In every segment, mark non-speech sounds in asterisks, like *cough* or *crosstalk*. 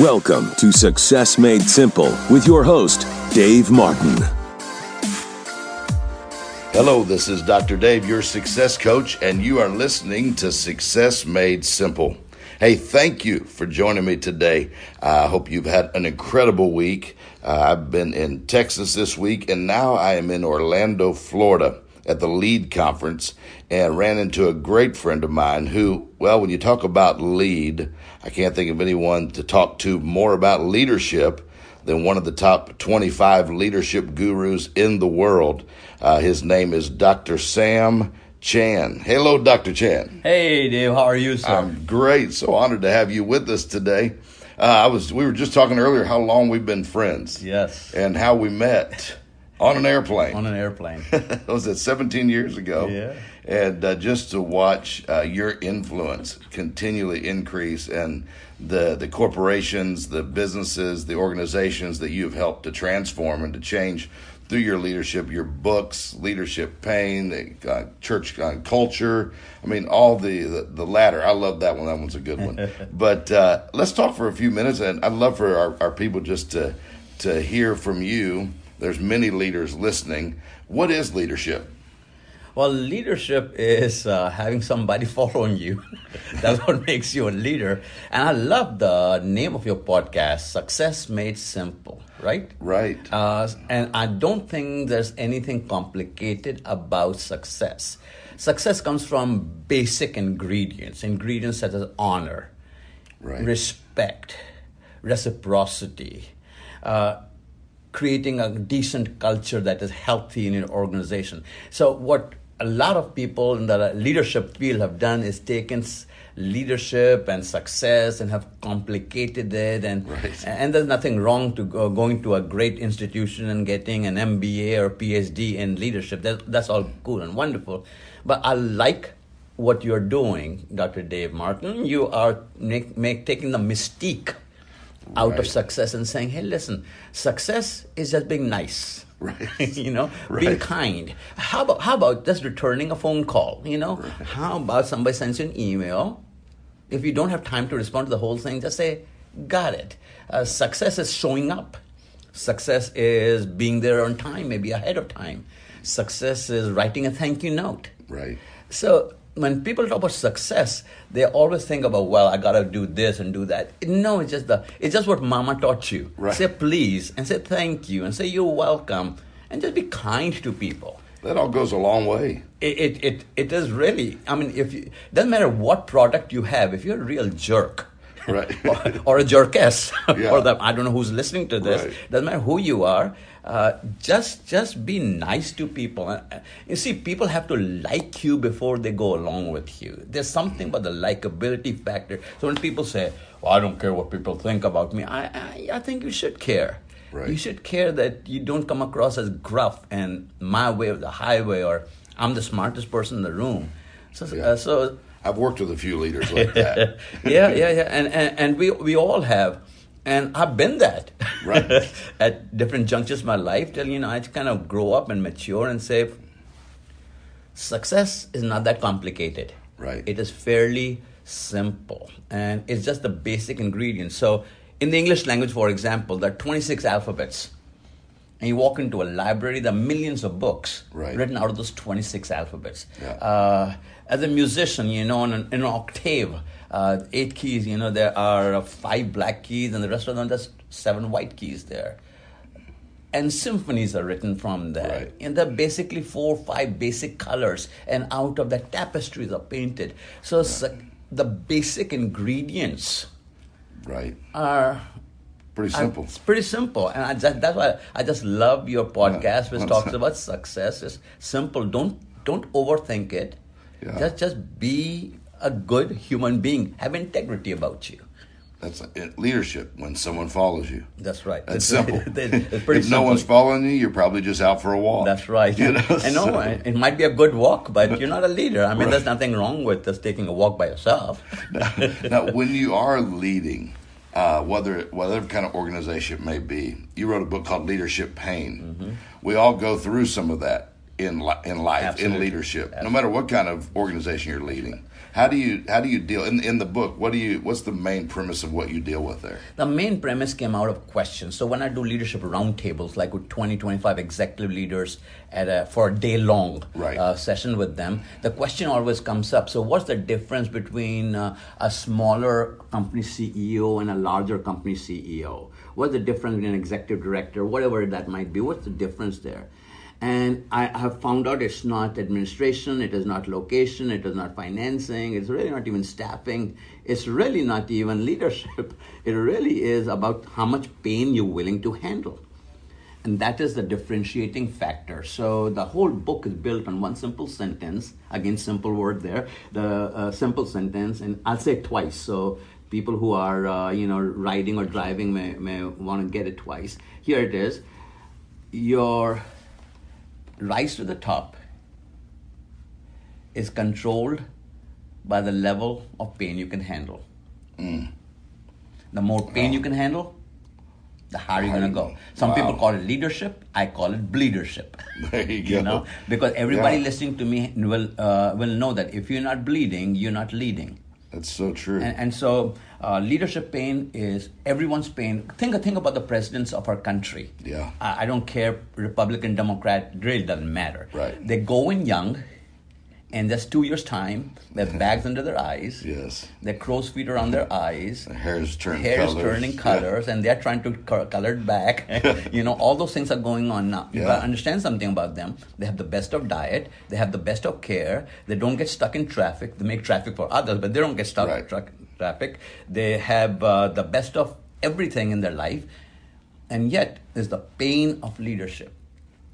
Welcome to Success Made Simple with your host, Dave Martin. Hello, this is Dr. Dave, your success coach, and you are listening to Success Made Simple. Hey, thank you for joining me today. I hope you've had an incredible week. Uh, I've been in Texas this week, and now I am in Orlando, Florida at the LEAD conference and ran into a great friend of mine who, well, when you talk about lead, I can't think of anyone to talk to more about leadership than one of the top 25 leadership gurus in the world. Uh, his name is Dr. Sam Chand. Hello, Dr. Chand. Hey, Dave. How are you, sir? I'm great. So honored to have you with us today. Uh, I was. We were just talking earlier how long we've been friends. Yes. And how we met on an airplane. On an airplane. *laughs* was it 17 years ago? Yeah. And uh, just to watch uh, your influence continually increase and the the corporations, the businesses, the organizations that you've helped to transform and to change through your leadership, your books, leadership pain, uh, church uh, culture. I mean, all the, the, the ladder. I love that one. That one's a good one. *laughs* but uh, let's talk for a few minutes, and I'd love for our, our people just to to hear from you there's many leaders listening. What is leadership? Well, leadership is uh, having somebody *laughs* following you. *laughs* That's what makes you a leader. And I love the name of your podcast, Success Made Simple, right? Right. Uh, and I don't think there's anything complicated about success. Success comes from basic ingredients, ingredients such as honor, right. respect, reciprocity. Uh, creating a decent culture that is healthy in your organization. So, what a lot of people in the leadership field have done is taken leadership and success and have complicated it and right. and there's nothing wrong to go, going to a great institution and getting an MBA or PhD in leadership that, that's all cool and wonderful but I like what you're doing Dr. Dave Martin you are make, make taking the mystique out right. of success and saying, hey, listen, success is just being nice. Right. *laughs* you know, right. being kind. How about how about just returning a phone call? You know, right. how about somebody sends you an email? If you don't have time to respond to the whole thing, just say, got it. Uh, success is showing up. Success is being there on time, maybe ahead of time. Success is writing a thank you note. Right. So when people talk about success, they always think about, well, I gotta do this and do that. No, it's just the it's just what mama taught you. Right. Say please and say thank you and say you're welcome and just be kind to people. That all goes a long way. It it it, it is really I mean if you doesn't matter what product you have, if you're a real jerk, right or, *laughs* or, a jerkess *laughs* yeah. or the, i don't know who's listening to this right. doesn't matter who you are uh, just just be nice to people uh, you see people have to like you before they go along with you there's something about the likability factor so when people say well i don't care what people think about me i i, I think you should care right. you should care that you don't come across as gruff and my way of the highway or i'm the smartest person in the room so yeah. uh, so I've worked with a few leaders like that. *laughs* yeah, yeah, yeah, and, and and we we all have, and I've been that. Right. *laughs* At different junctures of my life, till you know, I kind of grow up and mature and say, success is not that complicated. Right. It is fairly simple, and it's just the basic ingredients. So, in the English language, for example, there are twenty six alphabets. And you walk into a library, there are millions of books right. written out of those 26 alphabets. Yeah. Uh, as a musician, you know, in an, in an octave, uh, eight keys, you know, there are five black keys, and the rest of them, just seven white keys there. And symphonies are written from that. Right. And they're basically four or five basic colors, and out of that, tapestries are painted. So right. the basic ingredients right. are pretty simple. I, it's pretty simple, and I just, that's why I just love your podcast, which talks about success. It's simple. Don't don't overthink it. Yeah. Just just be a good human being. Have integrity about you. That's leadership when someone follows you. That's right. That's it's, simple. it's if simple. no one's following you, you're probably just out for a walk. That's right. You know, I know so. it might be a good walk, but you're not a leader. I mean, Right. there's nothing wrong with just taking a walk by yourself. *laughs* now, now, when you are leading, uh, whether whatever kind of organization it may be, you wrote a book called Leadership Pain. Mm-hmm. We all go through some of that in li- in life, in Absolutely. leadership, no matter what kind of organization you're leading. How do you how do you deal in in the book? What do you what's the main premise of what you deal with there? The main premise came out of questions. So when I do leadership roundtables, like with 20, 25 executive leaders at a, for a day long Right. uh, session with them, the question always comes up. So what's the difference between uh, a smaller company CEO and a larger company CEO? What's the difference between an executive director, whatever that might be? What's the difference there? And I have found out it's not administration, it is not location, it is not financing, it's really not even staffing, it's really not even leadership. *laughs* It really is about how much pain you're willing to handle. And that is the differentiating factor. So the whole book is built on one simple sentence. Again, simple word there. The uh, simple sentence, and I'll say it twice. So people who are uh, you know riding or driving may may want to get it twice. Here it is. Your rise to the top is controlled by the level of pain you can handle. The more pain you can handle, the higher you're gonna go. go. Some Wow. people call it leadership. I call it bleedership. *laughs* There you you go. know, because everybody Yeah. listening to me will uh, will know that if you're not bleeding, you're not leading. That's so true. And, and so, uh, leadership pain is everyone's pain. Think think about the presidents of our country. Yeah. I, I don't care Republican, Democrat. it Really doesn't matter. Right. They go in young, and just two years time, they have *laughs* bags under their eyes. yes. Their crow's feet are on their eyes. The hair's turning Hair is colors. turning Yeah. colors, and they're trying to co- color it back. *laughs* *laughs* you know, all those things are going on now. You Yeah. gotta understand something about them. They have the best of diet. They have the best of care. They don't get stuck in traffic. They make traffic for others, but they don't get stuck in Right. tra- traffic. They have uh, the best of everything in their life, and yet there's the pain of leadership.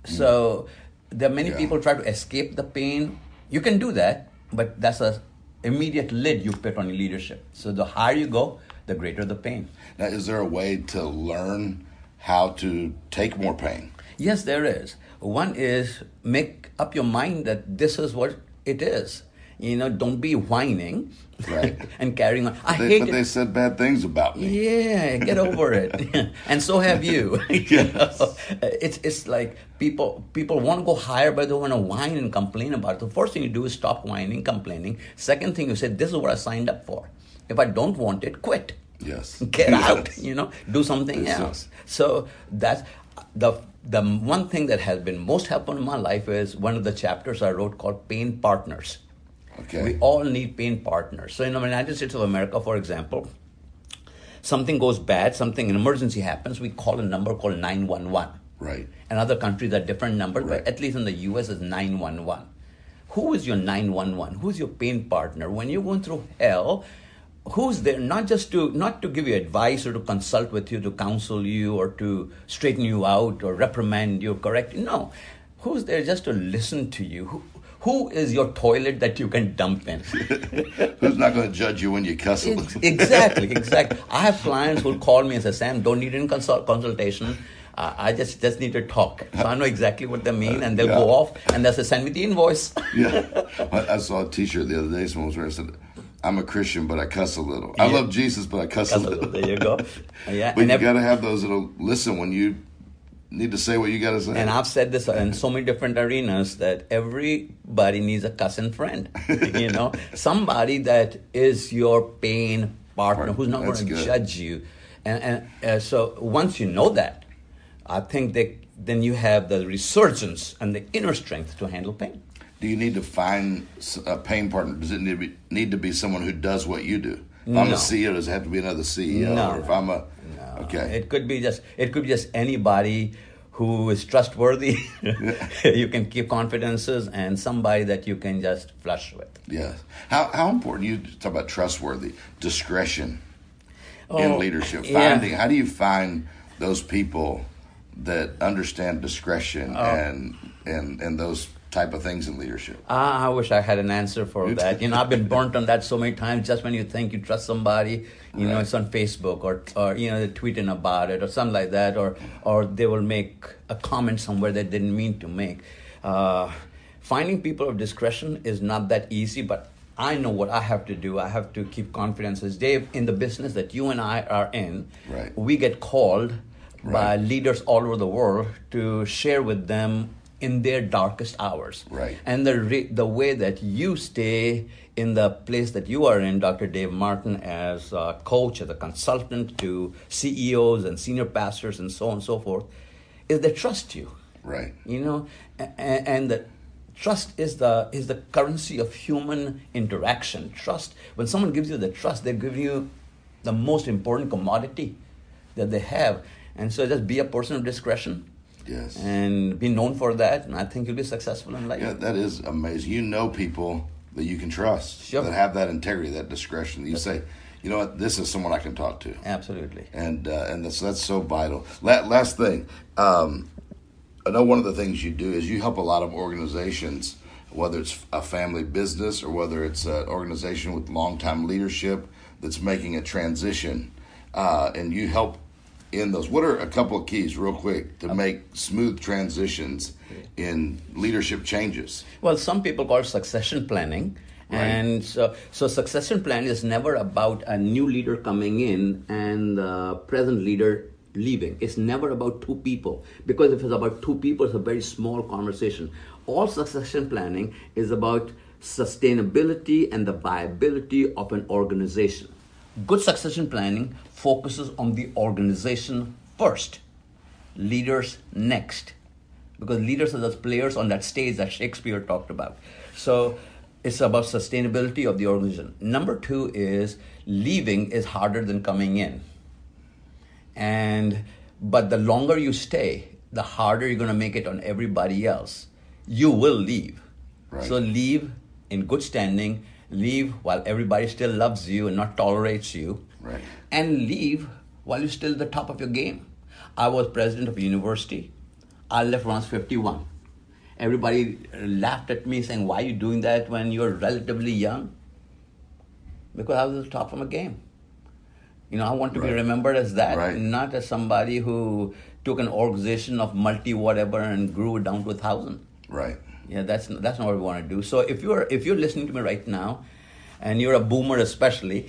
So there are many Mm. Yeah. people try to escape the pain. You can do that, but that's a immediate lid you put on your leadership. So the higher you go, the greater the pain. Now, is there a way to learn how to take more pain? Yes, there is. One is make up your mind that this is what it is. You know, don't be whining Right. *laughs* and carrying on. I They, hate but it. they said bad things about me. Yeah, get over it, *laughs* *laughs* and so have you. You know? It's it's like people people want to go higher, but they want to whine and complain about it. The first thing you do is stop whining, complaining. Second thing you say, "This is what I signed up for. If I don't want it, quit. Yes. Get Yes. out. You know, do something Yes, else." yes. So that's the the one thing that has been most helpful in my life is one of the chapters I wrote called "Pain Partners." Okay. We all need pain partners. So in the United States of America, for example, something goes bad, something an emergency happens, we call a number called 911. Right. In other countries, are different number, Right. but at least in the US, it's 911. Who is your 911? Who's your pain partner? When you're going through hell, who's there not just to not to give you advice or to consult with you, to counsel you or to straighten you out or reprimand you, correct? No. Who's there just to listen to you? Who, who is your toilet that you can dump in? *laughs* Who's not going to judge you when you cuss a little? exactly, exactly. I have clients who call me and say, Sam, don't need any consult- consultation. Uh, I just just need to talk. So I know exactly what they mean, and they'll Yeah. go off and they'll say, send me the invoice. yeah. I, I saw a T-shirt the other day. Someone was wearing said, "I'm a Christian, but I cuss a little. I Yeah. love Jesus, but I cuss, a little." there you go. *laughs* Yeah, But and, you got to have those that'll listen when you need to say what you got to say. and I've said this in so many different arenas that everybody needs a cousin friend. *laughs* you know, somebody that is your pain partner, who's not going to judge you. And, and uh, so once you know that, I think that then you have the resurgence and the inner strength to handle pain. Do you need to find a pain partner? Does it need to be, need to be someone who does what you do? If I'm a CEO, does it have to be another CEO? No. Or if I'm a No, okay, It could be just it could be just anybody who is trustworthy. *laughs* you can keep confidences and somebody that you can just flush with. yes. How how important you talk about trustworthy discretion Oh, in leadership? yeah. Finding how do you find those people that understand discretion Oh. and and and those type of things in leadership? Ah, I wish I had an answer for that. You know, I've been *laughs* burnt on that so many times. Just when you think you trust somebody, you know, it's on Facebook or or you know they're tweeting about it or something like that, or or they will make a comment somewhere they didn't mean to make. Uh, finding people of discretion is not that easy, but I know what I have to do. I have to keep confidence. As Dave, in the business that you and I are in, Right. we get called by leaders all over the world to share with them in their darkest hours. Right. And the re- the way that you stay in the place that you are in, Dr. Dave Martin, as a coach, as a consultant to CEOs and senior pastors and so on and so forth, is they trust you. Right. You know, and, and the trust is the is the currency of human interaction. Trust. When someone gives you the trust, they give you the most important commodity that they have. And so just be a person of discretion. Yes. And be known for that, and I think you'll be successful in life. Yeah, that is amazing. You know people that you can trust Sure. that have that integrity, that discretion. You say, you know what, this is someone I can talk to. Absolutely. and uh, and that's that's so vital. La- last thing, um, I know one of the things you do is you help a lot of organizations, whether it's a family business or whether it's an organization with long time leadership that's making a transition, uh, and you help in those. What are a couple of keys, real quick, to uh, make smooth transitions in leadership changes? Well, some people call it succession planning. And so, so succession plan is never about a new leader coming in and the present leader leaving. It's never about two people because if it's about two people, it's a very small conversation. All succession planning is about sustainability and the viability of an organization. Good succession planning focuses on the organization first, leaders next because leaders are those players on that stage that Shakespeare talked about. So it's about sustainability of the organization. Number two is leaving is harder than coming in. And but the longer you stay, the harder you're going to make it on everybody else. You will leave. Right. So leave in good standing, leave while everybody still loves you and not tolerates you. Right. And leave while you're still at the top of your game. I was president of a university. I left when I was 51. Everybody laughed at me saying, Why are you doing that when you're relatively young? Because I was at the top of my game. You know, I want to be remembered as that, Right. not as somebody who took an organization of multi whatever and grew it down to a thousand. Right. Yeah, that's that's not what we want to do. So if you're if you're listening to me right now, and you're a boomer especially,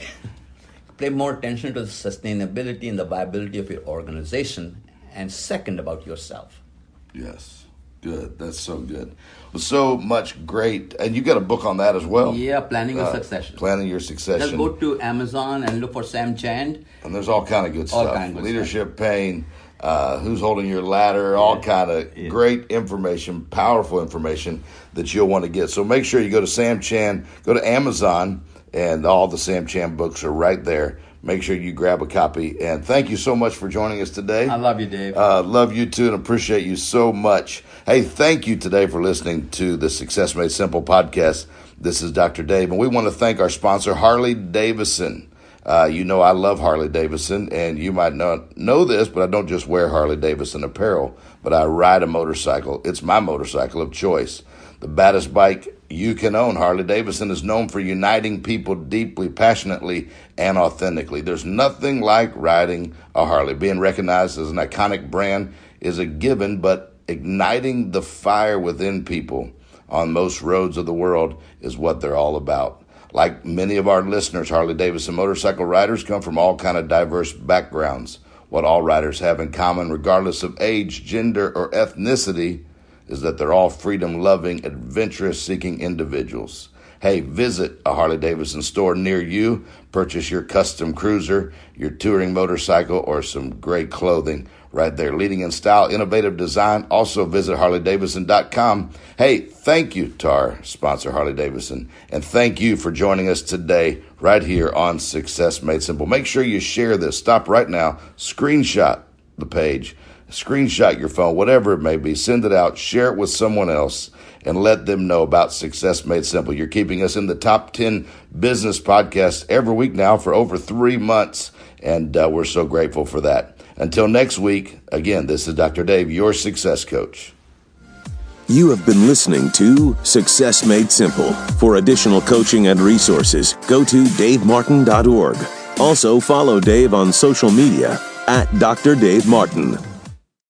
*laughs* pay more attention to the sustainability and the viability of your organization, and second about yourself. Yes. Good. That's so good. Well, so much great, and you got a book on that as well. Yeah, planning your Uh, succession. Planning your succession. Just go to Amazon and look for Sam Chand. and there's all kind of good All stuff. kind of good Leadership pain, uh, who's holding your ladder, all kind of Yeah. great information, powerful information that you'll want to get. So make sure you go to Sam Chand, go to Amazon, and all the Sam Chand books are right there. Make sure you grab a copy. And thank you so much for joining us today. I love you, Dave. Uh, love you too and appreciate you so much. Hey, thank you today for listening to the Success Made Simple podcast. This is Dr. Dave, and we want to thank our sponsor, Harley Davidson. Uh, you know, I love Harley Davidson, and you might not know this, but I don't just wear Harley Davidson apparel, but I ride a motorcycle. It's my motorcycle of choice. The baddest bike you can own. Harley Davidson is known for uniting people deeply, passionately, and authentically. There's nothing like riding a Harley. Being recognized as an iconic brand is a given, but igniting the fire within people on most roads of the world is what they're all about. Like many of our listeners, Harley Davidson motorcycle riders come from all kind of diverse backgrounds. What all riders have in common, regardless of age, gender, or ethnicity, is that they're all freedom loving, adventurous seeking individuals. Hey, visit a Harley Davidson store near you, purchase your custom cruiser, your touring motorcycle, or some great clothing right there. Leading in style, innovative design. Also visit harleydavidson.com. Hey, thank you to our sponsor, Harley Davidson. And thank you for joining us today right here on Success Made Simple. Make sure you share this. Stop right now, screenshot the page, screenshot your phone, whatever it may be, send it out, share it with someone else, and let them know about Success Made Simple. You're keeping us in the top 10 business podcasts every week now for over three months, and uh, we're so grateful for that. Until next week, again, this is Dr. Dave, your success coach. You have been listening to Success Made Simple. For additional coaching and resources, go to davemartin.org. Also, follow Dave on social media at Dr. Dave Martin.